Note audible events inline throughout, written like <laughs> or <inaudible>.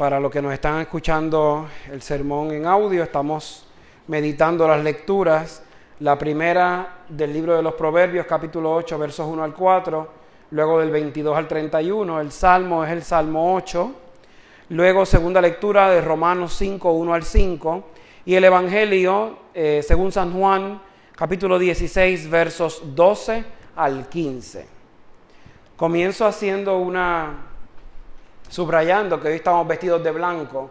Para los que nos están escuchando el sermón en audio, estamos meditando las lecturas. La primera del libro de los Proverbios, capítulo 8, versos 1 al 4, luego del 22 al 31. El Salmo es el Salmo 8. Luego, segunda lectura de Romanos 5, 1 al 5. Y el Evangelio, eh, según San Juan, capítulo 16, versos 12 al 15. Comienzo haciendo una subrayando que hoy estamos vestidos de blanco,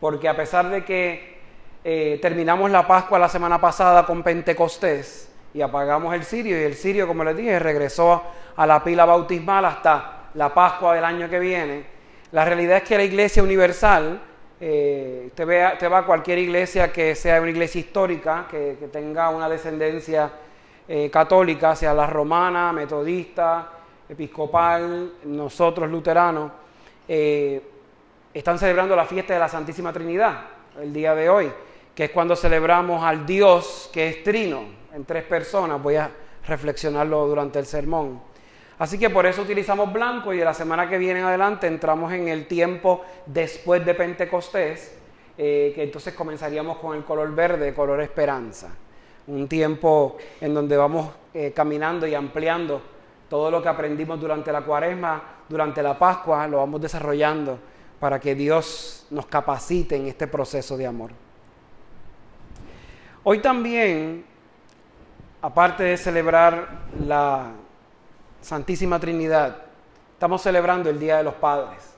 porque a pesar de que eh, terminamos la Pascua la semana pasada con Pentecostés y apagamos el sirio, y el sirio, como les dije, regresó a la pila bautismal hasta la Pascua del año que viene, la realidad es que la Iglesia Universal, eh, usted, va a cualquier iglesia que sea una iglesia histórica, que, tenga una descendencia eh, católica, sea la romana, metodista, episcopal, nosotros luteranos, eh, están celebrando la fiesta de la Santísima Trinidad el día de hoy, que es cuando celebramos al Dios que es trino en tres personas. Voy a reflexionarlo durante el sermón. Así que por eso utilizamos blanco y de la semana que viene en adelante entramos en el tiempo después de Pentecostés, eh, que entonces comenzaríamos con el color verde, color esperanza. Un tiempo en donde vamos eh, caminando y ampliando todo lo que aprendimos durante la cuaresma, durante la Pascua, lo vamos desarrollando para que Dios nos capacite en este proceso de amor. Hoy también, aparte de celebrar la Santísima Trinidad, estamos celebrando el Día de los Padres.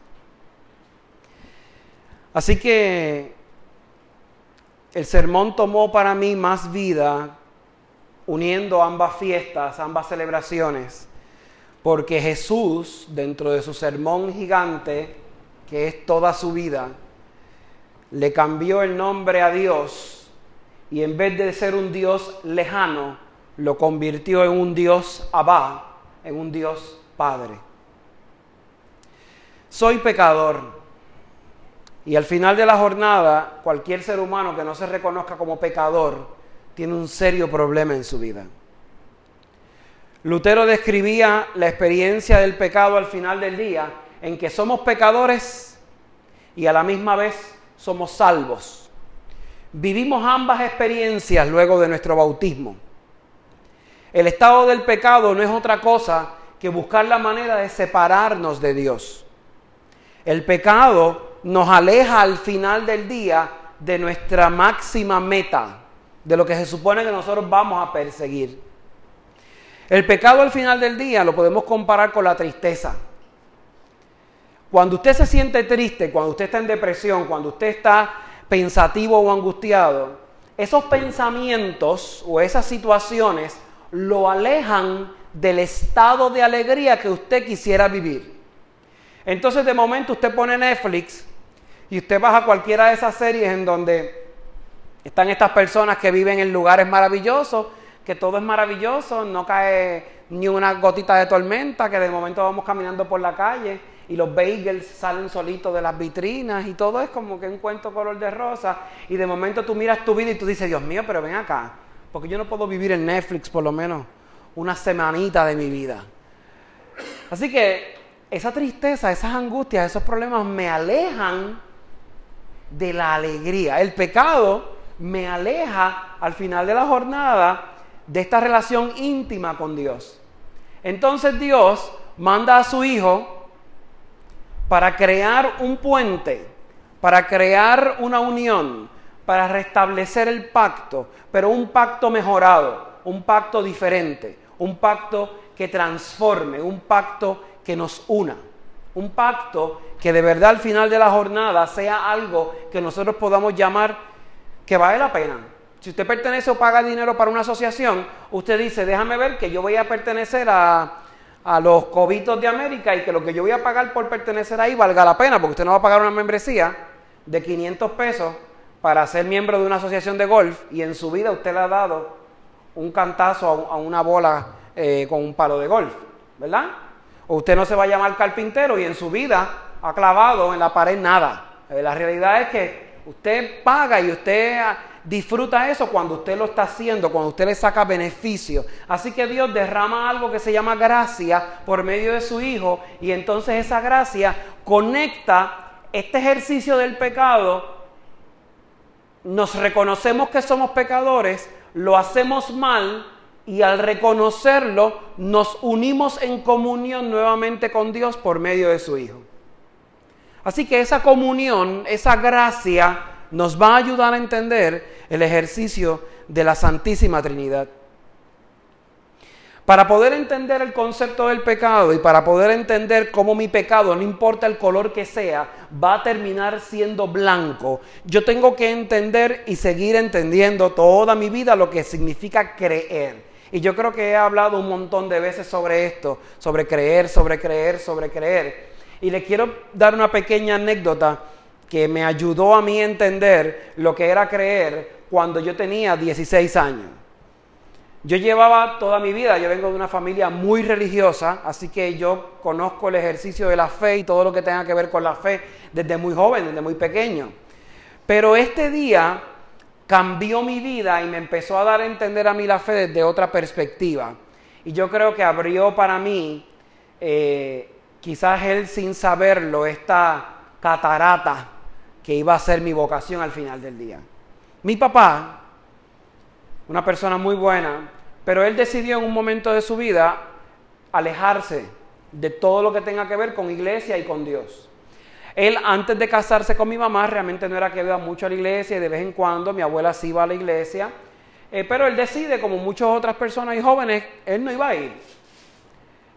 Así que el sermón tomó para mí más vida uniendo ambas fiestas, ambas celebraciones porque Jesús, dentro de su sermón gigante, que es toda su vida, le cambió el nombre a Dios y en vez de ser un Dios lejano, lo convirtió en un Dios Abba, en un Dios Padre. Soy pecador. Y al final de la jornada, cualquier ser humano que no se reconozca como pecador tiene un serio problema en su vida. Lutero describía la experiencia del pecado al final del día en que somos pecadores y a la misma vez somos salvos. Vivimos ambas experiencias luego de nuestro bautismo. El estado del pecado no es otra cosa que buscar la manera de separarnos de Dios. El pecado nos aleja al final del día de nuestra máxima meta, de lo que se supone que nosotros vamos a perseguir. El pecado al final del día lo podemos comparar con la tristeza. Cuando usted se siente triste, cuando usted está en depresión, cuando usted está pensativo o angustiado, esos pensamientos o esas situaciones lo alejan del estado de alegría que usted quisiera vivir. Entonces de momento usted pone Netflix y usted baja cualquiera de esas series en donde están estas personas que viven en lugares maravillosos que todo es maravilloso, no cae ni una gotita de tormenta, que de momento vamos caminando por la calle y los bagels salen solitos de las vitrinas y todo es como que un cuento color de rosa y de momento tú miras tu vida y tú dices, Dios mío, pero ven acá, porque yo no puedo vivir en Netflix por lo menos una semanita de mi vida. Así que esa tristeza, esas angustias, esos problemas me alejan de la alegría. El pecado me aleja al final de la jornada de esta relación íntima con Dios. Entonces Dios manda a su Hijo para crear un puente, para crear una unión, para restablecer el pacto, pero un pacto mejorado, un pacto diferente, un pacto que transforme, un pacto que nos una, un pacto que de verdad al final de la jornada sea algo que nosotros podamos llamar que vale la pena, si usted pertenece o paga dinero para una asociación, usted dice, déjame ver que yo voy a pertenecer a, los cobitos de América y que lo que yo voy a pagar por pertenecer ahí valga la pena, porque usted no va a pagar una membresía de 500 pesos para ser miembro de una asociación de golf y en su vida usted le ha dado un cantazo a, una bola eh, con un palo de golf, ¿verdad? O usted no se va a llamar carpintero y en su vida ha clavado en la pared nada. Eh, la realidad es que usted paga y usted disfruta eso cuando usted lo está haciendo, cuando usted le saca beneficio. Así que Dios derrama algo que se llama gracia por medio de su Hijo y entonces esa gracia conecta este ejercicio del pecado, nos reconocemos que somos pecadores, lo hacemos mal y al reconocerlo nos unimos en comunión nuevamente con Dios por medio de su Hijo. Así que esa comunión, esa gracia nos va a ayudar a entender el ejercicio de la Santísima Trinidad. Para poder entender el concepto del pecado y para poder entender cómo mi pecado, no importa el color que sea, va a terminar siendo blanco, yo tengo que entender y seguir entendiendo toda mi vida lo que significa creer. Y yo creo que he hablado un montón de veces sobre esto, sobre creer, sobre creer, sobre creer. Y le quiero dar una pequeña anécdota que me ayudó a mí a entender lo que era creer cuando yo tenía 16 años. Yo llevaba toda mi vida, yo vengo de una familia muy religiosa, así que yo conozco el ejercicio de la fe y todo lo que tenga que ver con la fe desde muy joven, desde muy pequeño. Pero este día cambió mi vida y me empezó a dar a entender a mí la fe desde otra perspectiva. Y yo creo que abrió para mí, eh, quizás él sin saberlo, esta catarata que iba a ser mi vocación al final del día. Mi papá una persona muy buena, pero él decidió en un momento de su vida alejarse de todo lo que tenga que ver con iglesia y con Dios. Él antes de casarse con mi mamá realmente no era que iba mucho a la iglesia y de vez en cuando mi abuela sí iba a la iglesia, eh, pero él decide, como muchas otras personas y jóvenes, él no iba a ir.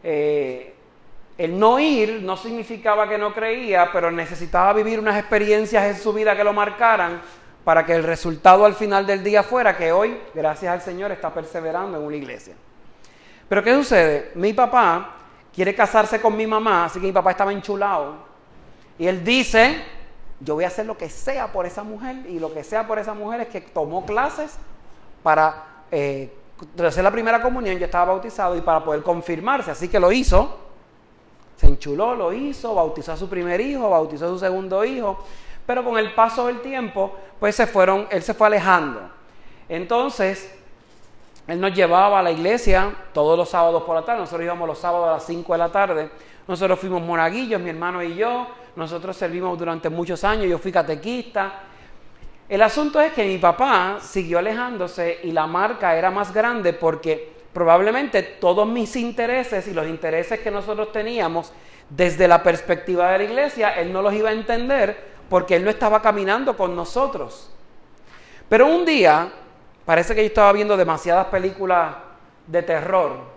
Eh, el no ir no significaba que no creía, pero necesitaba vivir unas experiencias en su vida que lo marcaran para que el resultado al final del día fuera que hoy, gracias al Señor, está perseverando en una iglesia. Pero ¿qué sucede? Mi papá quiere casarse con mi mamá, así que mi papá estaba enchulado. Y él dice, yo voy a hacer lo que sea por esa mujer, y lo que sea por esa mujer es que tomó clases para eh, hacer la primera comunión, yo estaba bautizado, y para poder confirmarse, así que lo hizo. Se enchuló, lo hizo, bautizó a su primer hijo, bautizó a su segundo hijo, pero con el paso del tiempo, pues se fueron, él se fue alejando. Entonces, él nos llevaba a la iglesia todos los sábados por la tarde. Nosotros íbamos los sábados a las 5 de la tarde. Nosotros fuimos monaguillos, mi hermano y yo. Nosotros servimos durante muchos años. Yo fui catequista. El asunto es que mi papá siguió alejándose y la marca era más grande porque probablemente todos mis intereses y los intereses que nosotros teníamos desde la perspectiva de la iglesia, él no los iba a entender porque Él no estaba caminando con nosotros. Pero un día, parece que yo estaba viendo demasiadas películas de terror.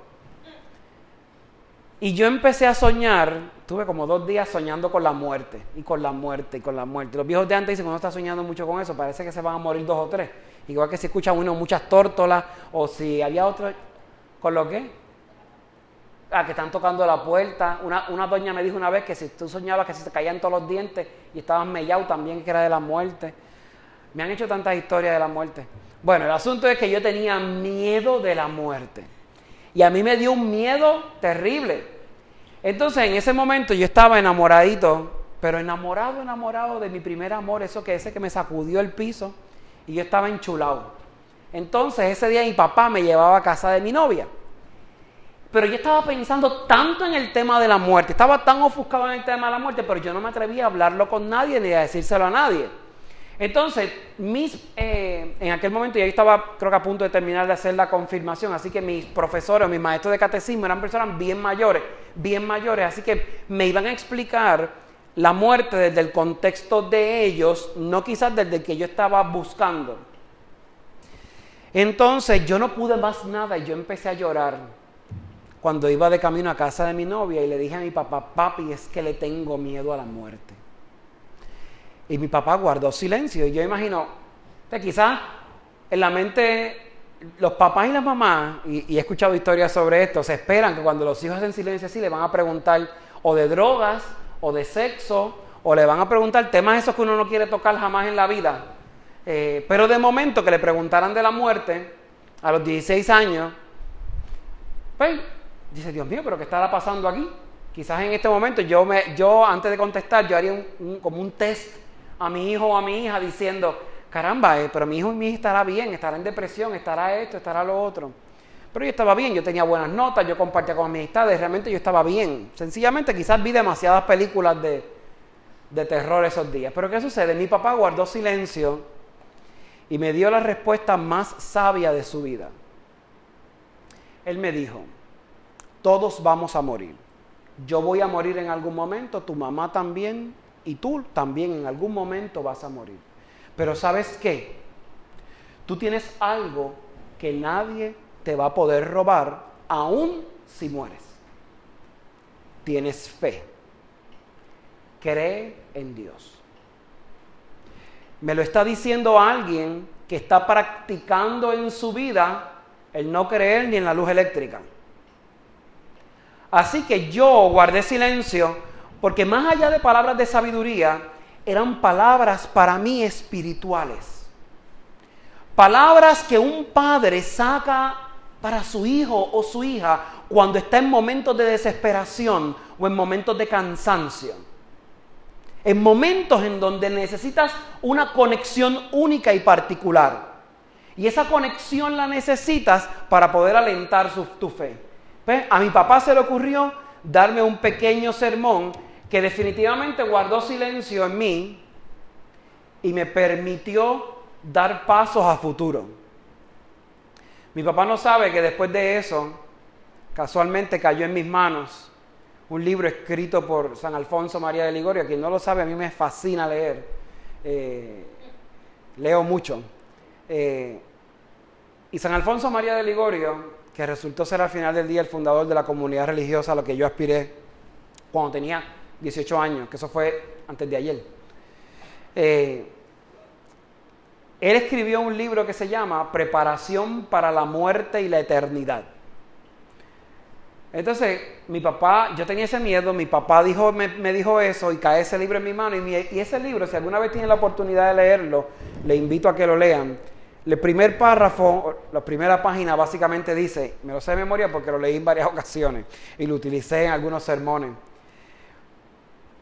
Y yo empecé a soñar, tuve como dos días soñando con la muerte, y con la muerte, y con la muerte. Los viejos de antes dicen que uno está soñando mucho con eso, parece que se van a morir dos o tres. Igual que si escucha uno muchas tórtolas, o si había otro, ¿con lo que? Ah, que están tocando la puerta. Una, una, doña me dijo una vez que si tú soñabas que se caían todos los dientes y estabas mellado también que era de la muerte. Me han hecho tantas historias de la muerte. Bueno, el asunto es que yo tenía miedo de la muerte. Y a mí me dio un miedo terrible. Entonces en ese momento yo estaba enamoradito, pero enamorado, enamorado de mi primer amor, eso que ese que me sacudió el piso y yo estaba enchulado. Entonces ese día mi papá me llevaba a casa de mi novia. Pero yo estaba pensando tanto en el tema de la muerte, estaba tan ofuscado en el tema de la muerte, pero yo no me atrevía a hablarlo con nadie ni a decírselo a nadie. Entonces, mis, eh, en aquel momento ya estaba, creo que a punto de terminar de hacer la confirmación, así que mis profesores, mis maestros de catecismo eran personas bien mayores, bien mayores, así que me iban a explicar la muerte desde el contexto de ellos, no quizás desde el que yo estaba buscando. Entonces yo no pude más nada y yo empecé a llorar cuando iba de camino a casa de mi novia y le dije a mi papá, papi, es que le tengo miedo a la muerte. Y mi papá guardó silencio. Y yo imagino, que quizás en la mente los papás y las mamás, y, y, he escuchado historias sobre esto, se esperan que cuando los hijos hacen silencio así, le van a preguntar o de drogas, o de sexo, o le van a preguntar temas esos que uno no quiere tocar jamás en la vida. Eh, pero de momento que le preguntaran de la muerte, a los 16 años, pues dice, Dios mío, pero ¿qué estará pasando aquí? Quizás en este momento yo, me, yo antes de contestar, yo haría como un test a mi hijo o a mi hija diciendo, caramba, eh, pero mi hijo y mi hija estará bien, estará en depresión, estará esto, estará lo otro. Pero yo estaba bien, yo tenía buenas notas, yo compartía con mis amistades, realmente yo estaba bien. Sencillamente quizás vi demasiadas películas de, de terror esos días. Pero ¿qué sucede? Mi papá guardó silencio y me dio la respuesta más sabia de su vida. Él me dijo, todos vamos a morir. Yo voy a morir en algún momento, tu mamá también y tú también en algún momento vas a morir. Pero ¿sabes qué? Tú tienes algo que nadie te va a poder robar aún si mueres. Tienes fe. Cree en Dios. Me lo está diciendo alguien que está practicando en su vida el no creer ni en la luz eléctrica. Así que yo guardé silencio porque más allá de palabras de sabiduría, eran palabras para mí espirituales. Palabras que un padre saca para su hijo o su hija cuando está en momentos de desesperación o en momentos de cansancio. En momentos en donde necesitas una conexión única y particular. Y esa conexión la necesitas para poder alentar tu fe. A mi papá se le ocurrió darme un pequeño sermón que definitivamente guardó silencio en mí y me permitió dar pasos a futuro. Mi papá no sabe que después de eso, casualmente cayó en mis manos un libro escrito por San Alfonso María de Ligorio. Quien no lo sabe, a mí me fascina leer. Eh, leo mucho. Eh, y San Alfonso María de Ligorio, que resultó ser al final del día el fundador de la comunidad religiosa a la que yo aspiré cuando tenía 18 años, que eso fue antes de ayer. Eh, él escribió un libro que se llama Preparación para la muerte y la eternidad. Entonces, mi papá, yo tenía ese miedo, mi papá dijo, me, dijo eso y cae ese libro en mi mano. Y, y, ese libro, si alguna vez tienen la oportunidad de leerlo, le invito a que lo lean. El primer párrafo, la primera página básicamente dice, me lo sé de memoria porque lo leí en varias <laughs> ocasiones y lo utilicé en algunos sermones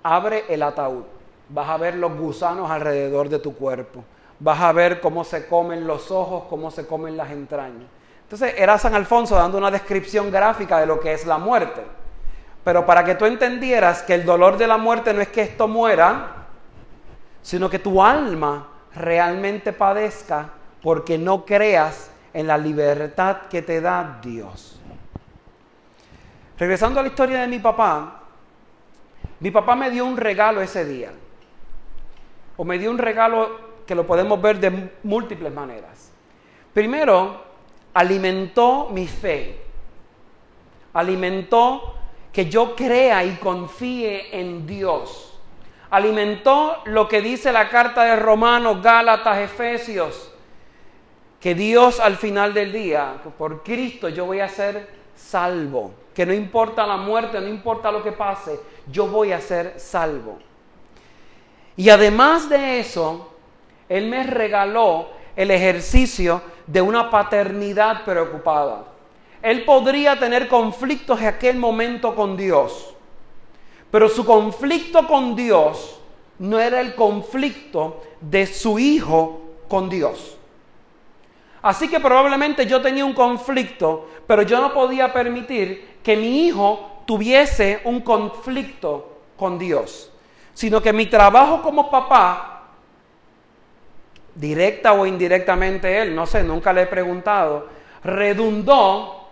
abre el ataúd. Vas a ver los gusanos alrededor de tu cuerpo. Vas a ver cómo se comen los ojos, cómo se comen las entrañas. Entonces era San Alfonso dando una descripción gráfica de lo que es la muerte. Pero para que tú entendieras que el dolor de la muerte no es que esto muera, sino que tu alma realmente padezca porque no creas en la libertad que te da Dios. Regresando a la historia de mi papá, mi papá me dio un regalo ese día. O me dio un regalo que lo podemos ver de múltiples maneras. Primero, alimentó mi fe. Alimentó que yo crea y confíe en Dios. Alimentó lo que dice la carta de Romanos, Gálatas, Efesios, que Dios al final del día, por Cristo yo voy a ser salvo que no importa la muerte, no importa lo que pase, yo voy a ser salvo. Y además de eso, Él me regaló el ejercicio de una paternidad preocupada. Él podría tener conflictos en aquel momento con Dios, pero su conflicto con Dios no era el conflicto de su hijo con Dios. Así que probablemente yo tenía un conflicto, pero yo no podía permitir que mi hijo tuviese un conflicto con Dios, sino que mi trabajo como papá, directa o indirectamente él, no sé, nunca le he preguntado, redundó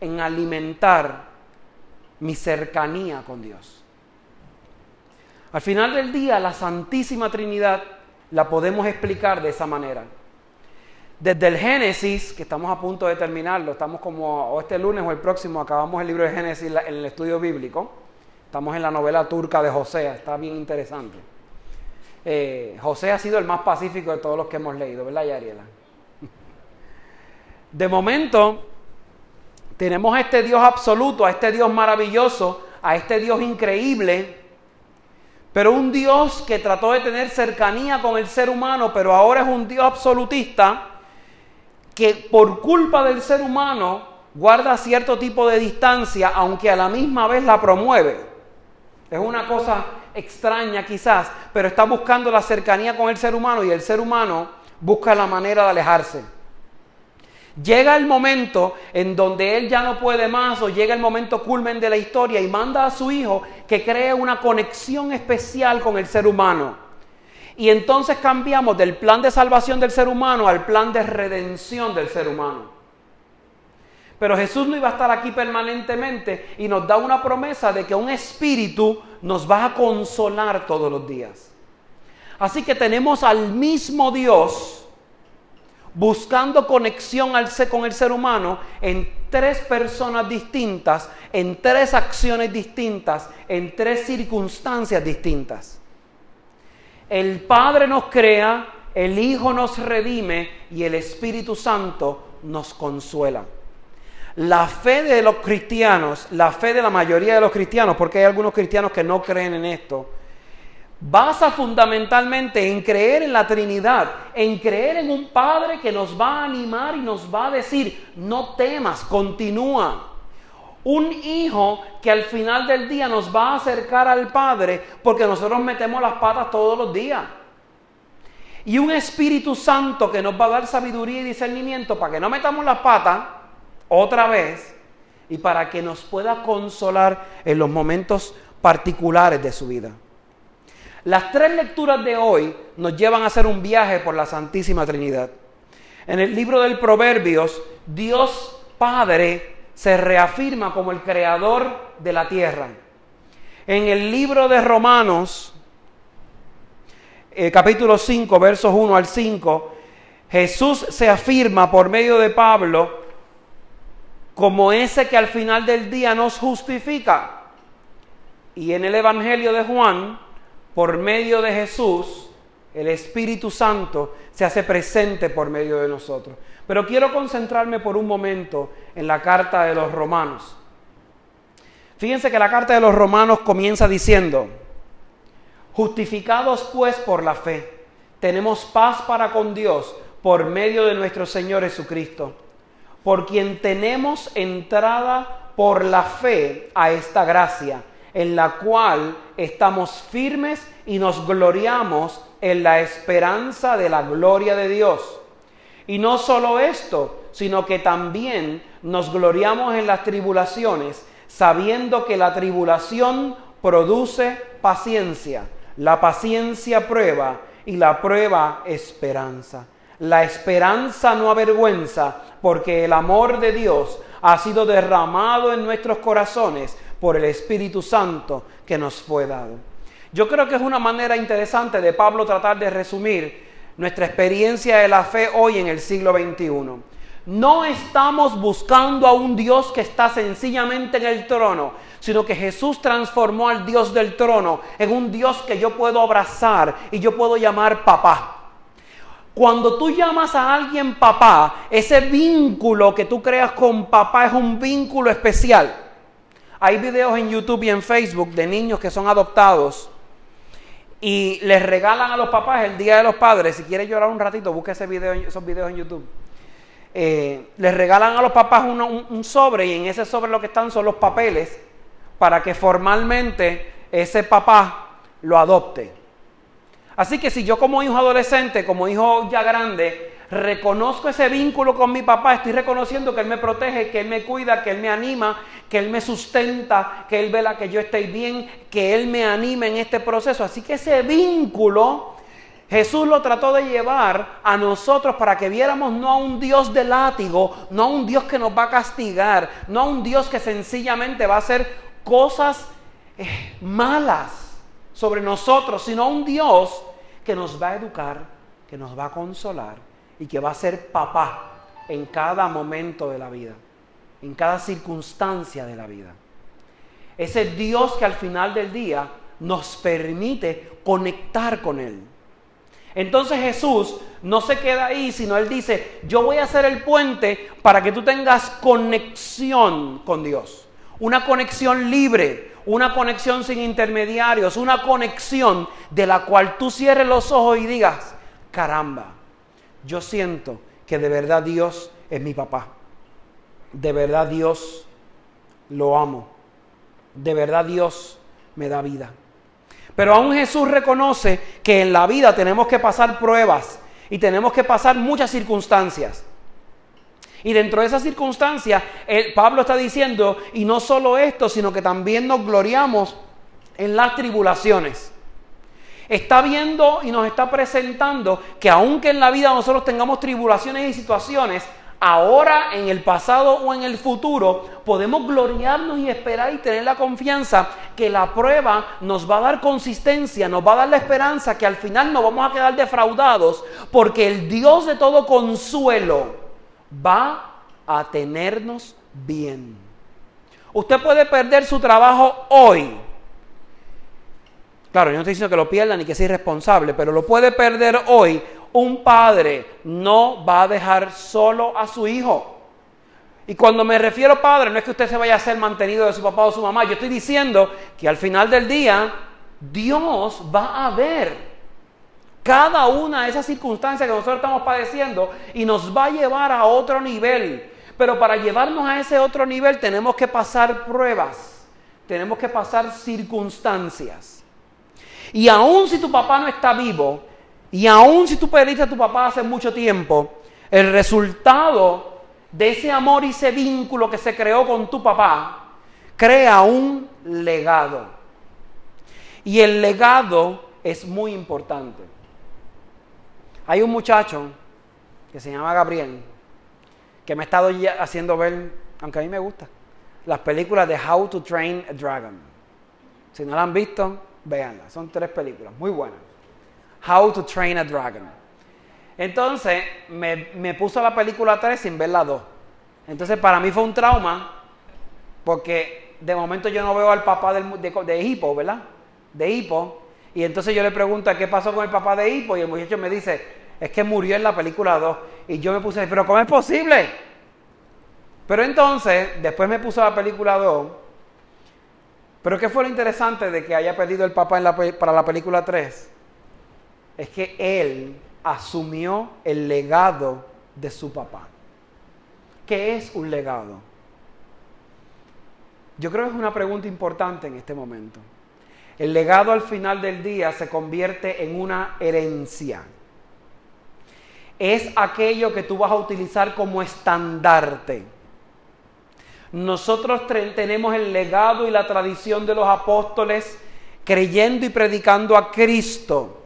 en alimentar mi cercanía con Dios. Al final del día, la Santísima Trinidad la podemos explicar de esa manera. Desde el Génesis, que estamos a punto de terminarlo, estamos como o este lunes o el próximo, acabamos el libro de Génesis en el estudio bíblico. Estamos en la novela turca de José, está bien interesante. Eh, José ha sido el más pacífico de todos los que hemos leído, ¿verdad, Yariela? De momento, tenemos a este Dios absoluto, a este Dios maravilloso, a este Dios increíble, pero un Dios que trató de tener cercanía con el ser humano, pero ahora es un Dios absolutista que por culpa del ser humano guarda cierto tipo de distancia, aunque a la misma vez la promueve. Es una cosa extraña quizás, pero está buscando la cercanía con el ser humano y el ser humano busca la manera de alejarse. Llega el momento en donde él ya no puede más o llega el momento culmen de la historia y manda a su hijo que cree una conexión especial con el ser humano. Y entonces cambiamos del plan de salvación del ser humano al plan de redención del ser humano. Pero Jesús no iba a estar aquí permanentemente y nos da una promesa de que un espíritu nos va a consolar todos los días. Así que tenemos al mismo Dios buscando conexión con el ser humano en tres personas distintas, en tres acciones distintas, en tres circunstancias distintas. El Padre nos crea, el Hijo nos redime y el Espíritu Santo nos consuela. La fe de los cristianos, la fe de la mayoría de los cristianos, porque hay algunos cristianos que no creen en esto, basa fundamentalmente en creer en la Trinidad, en creer en un Padre que nos va a animar y nos va a decir, no temas, continúa. Un hijo que al final del día nos va a acercar al Padre porque nosotros metemos las patas todos los días. Y un Espíritu Santo que nos va a dar sabiduría y discernimiento para que no metamos las patas otra vez y para que nos pueda consolar en los momentos particulares de su vida. Las tres lecturas de hoy nos llevan a hacer un viaje por la Santísima Trinidad. En el libro del Proverbios, Dios Padre se reafirma como el creador de la tierra. En el libro de Romanos, eh, capítulo 5, versos 1 al 5, Jesús se afirma por medio de Pablo como ese que al final del día nos justifica. Y en el Evangelio de Juan, por medio de Jesús, el Espíritu Santo se hace presente por medio de nosotros. Pero quiero concentrarme por un momento en la carta de los romanos. Fíjense que la carta de los romanos comienza diciendo, justificados pues por la fe, tenemos paz para con Dios por medio de nuestro Señor Jesucristo, por quien tenemos entrada por la fe a esta gracia en la cual estamos firmes y nos gloriamos en la esperanza de la gloria de Dios. Y no solo esto, sino que también nos gloriamos en las tribulaciones, sabiendo que la tribulación produce paciencia, la paciencia prueba y la prueba esperanza. La esperanza no avergüenza, porque el amor de Dios ha sido derramado en nuestros corazones por el Espíritu Santo que nos fue dado. Yo creo que es una manera interesante de Pablo tratar de resumir nuestra experiencia de la fe hoy en el siglo XXI. No estamos buscando a un Dios que está sencillamente en el trono, sino que Jesús transformó al Dios del trono en un Dios que yo puedo abrazar y yo puedo llamar papá. Cuando tú llamas a alguien papá, ese vínculo que tú creas con papá es un vínculo especial. Hay videos en YouTube y en Facebook de niños que son adoptados y les regalan a los papás el Día de los Padres. Si quieres llorar un ratito, busca ese video, esos videos en YouTube. Eh, les regalan a los papás un, sobre y en ese sobre lo que están son los papeles para que formalmente ese papá lo adopte. Así que si yo como hijo adolescente, como hijo ya grande, reconozco ese vínculo con mi papá, estoy reconociendo que Él me protege, que Él me cuida, que Él me anima, que Él me sustenta, que Él vela que yo esté bien, que Él me anima en este proceso. Así que ese vínculo Jesús lo trató de llevar a nosotros para que viéramos no a un Dios de látigo, no a un Dios que nos va a castigar, no a un Dios que sencillamente va a hacer cosas eh, malas sobre nosotros, sino a un Dios que nos va a educar, que nos va a consolar y que va a ser papá en cada momento de la vida, en cada circunstancia de la vida. Ese Dios que al final del día nos permite conectar con Él. Entonces Jesús no se queda ahí, sino Él dice, yo voy a hacer el puente para que tú tengas conexión con Dios. Una conexión libre, una conexión sin intermediarios, una conexión de la cual tú cierres los ojos y digas, caramba, yo siento que de verdad Dios es mi papá. De verdad Dios lo amo. De verdad Dios me da vida. Pero aún Jesús reconoce que en la vida tenemos que pasar pruebas y tenemos que pasar muchas circunstancias. Y dentro de esa circunstancia, Pablo está diciendo, y no solo esto, sino que también nos gloriamos en las tribulaciones. Está viendo y nos está presentando que aunque en la vida nosotros tengamos tribulaciones y situaciones, ahora, en el pasado o en el futuro, podemos gloriarnos y esperar y tener la confianza que la prueba nos va a dar consistencia, nos va a dar la esperanza que al final no vamos a quedar defraudados, porque el Dios de todo consuelo va a tenernos bien. Usted puede perder su trabajo hoy. Claro, yo no estoy diciendo que lo pierda ni que sea irresponsable, pero lo puede perder hoy un padre no va a dejar solo a su hijo. Y cuando me refiero padre, no es que usted se vaya a ser mantenido de su papá o su mamá. Yo estoy diciendo que al final del día, Dios va a ver cada una de esas circunstancias que nosotros estamos padeciendo y nos va a llevar a otro nivel. Pero para llevarnos a ese otro nivel tenemos que pasar pruebas, tenemos que pasar circunstancias. Y aun si tu papá no está vivo, y aun si tú perdiste a tu papá hace mucho tiempo, el resultado de ese amor y ese vínculo que se creó con tu papá crea un legado. Y el legado es muy importante. Hay un muchacho que se llama Gabriel, que me ha estado haciendo ver, aunque a mí me gusta, las películas de How to Train a Dragon. Si no la han visto, véanla. Son tres películas muy buenas. How to Train a Dragon. Entonces me, puso la película 3 sin ver la 2. Entonces para mí fue un trauma porque de momento yo no veo al papá de, de Hippo, ¿verdad? De Hippo. Y entonces yo le pregunto qué pasó con el papá de Hippo y el muchacho me dice, es que murió en la película 2. Y yo me puse, pero ¿cómo es posible? Pero entonces, después me puso la película 2. Pero ¿qué fue lo interesante de que haya perdido el papá para la película 3? es que él asumió el legado de su papá. ¿Qué es un legado? Yo creo que es una pregunta importante en este momento. El legado al final del día se convierte en una herencia. Es aquello que tú vas a utilizar como estandarte. Nosotros tenemos el legado y la tradición de los apóstoles creyendo y predicando a Cristo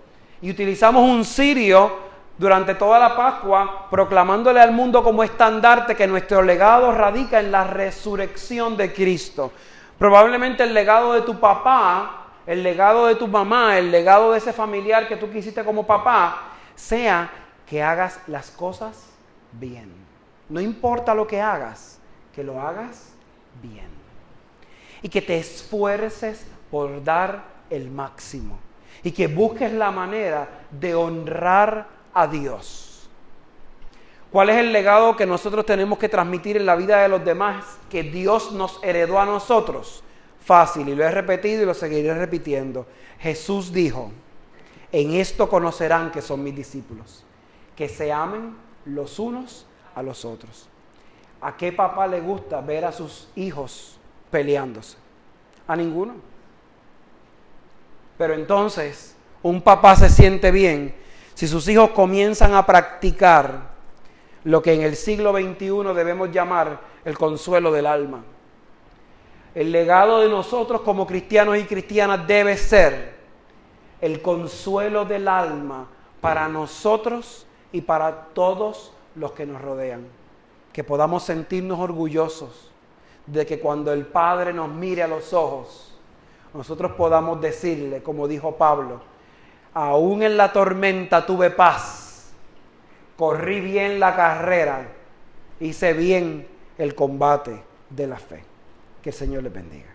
y utilizamos un cirio durante toda la Pascua, proclamándole al mundo como estandarte que nuestro legado radica en la resurrección de Cristo. Probablemente el legado de tu papá, el legado de tu mamá, el legado de ese familiar que tú quisiste como papá, sea que hagas las cosas bien. No importa lo que hagas, que lo hagas bien. Y que te esfuerces por dar el máximo y que busques la manera de honrar a Dios. ¿Cuál es el legado que nosotros tenemos que transmitir en la vida de los demás que Dios nos heredó a nosotros? Fácil, y lo he repetido y lo seguiré repitiendo. Jesús dijo, en esto conocerán que son mis discípulos, que se amen los unos a los otros. ¿A qué papá le gusta ver a sus hijos peleándose? A ninguno. Pero entonces un papá se siente bien si sus hijos comienzan a practicar lo que en el siglo XXI debemos llamar el consuelo del alma. El legado de nosotros como cristianos y cristianas debe ser el consuelo del alma para nosotros y para todos los que nos rodean. Que podamos sentirnos orgullosos de que cuando el Padre nos mire a los ojos, nosotros podamos decirle, como dijo Pablo, aún en la tormenta tuve paz, corrí bien la carrera, hice bien el combate de la fe. Que el Señor les bendiga.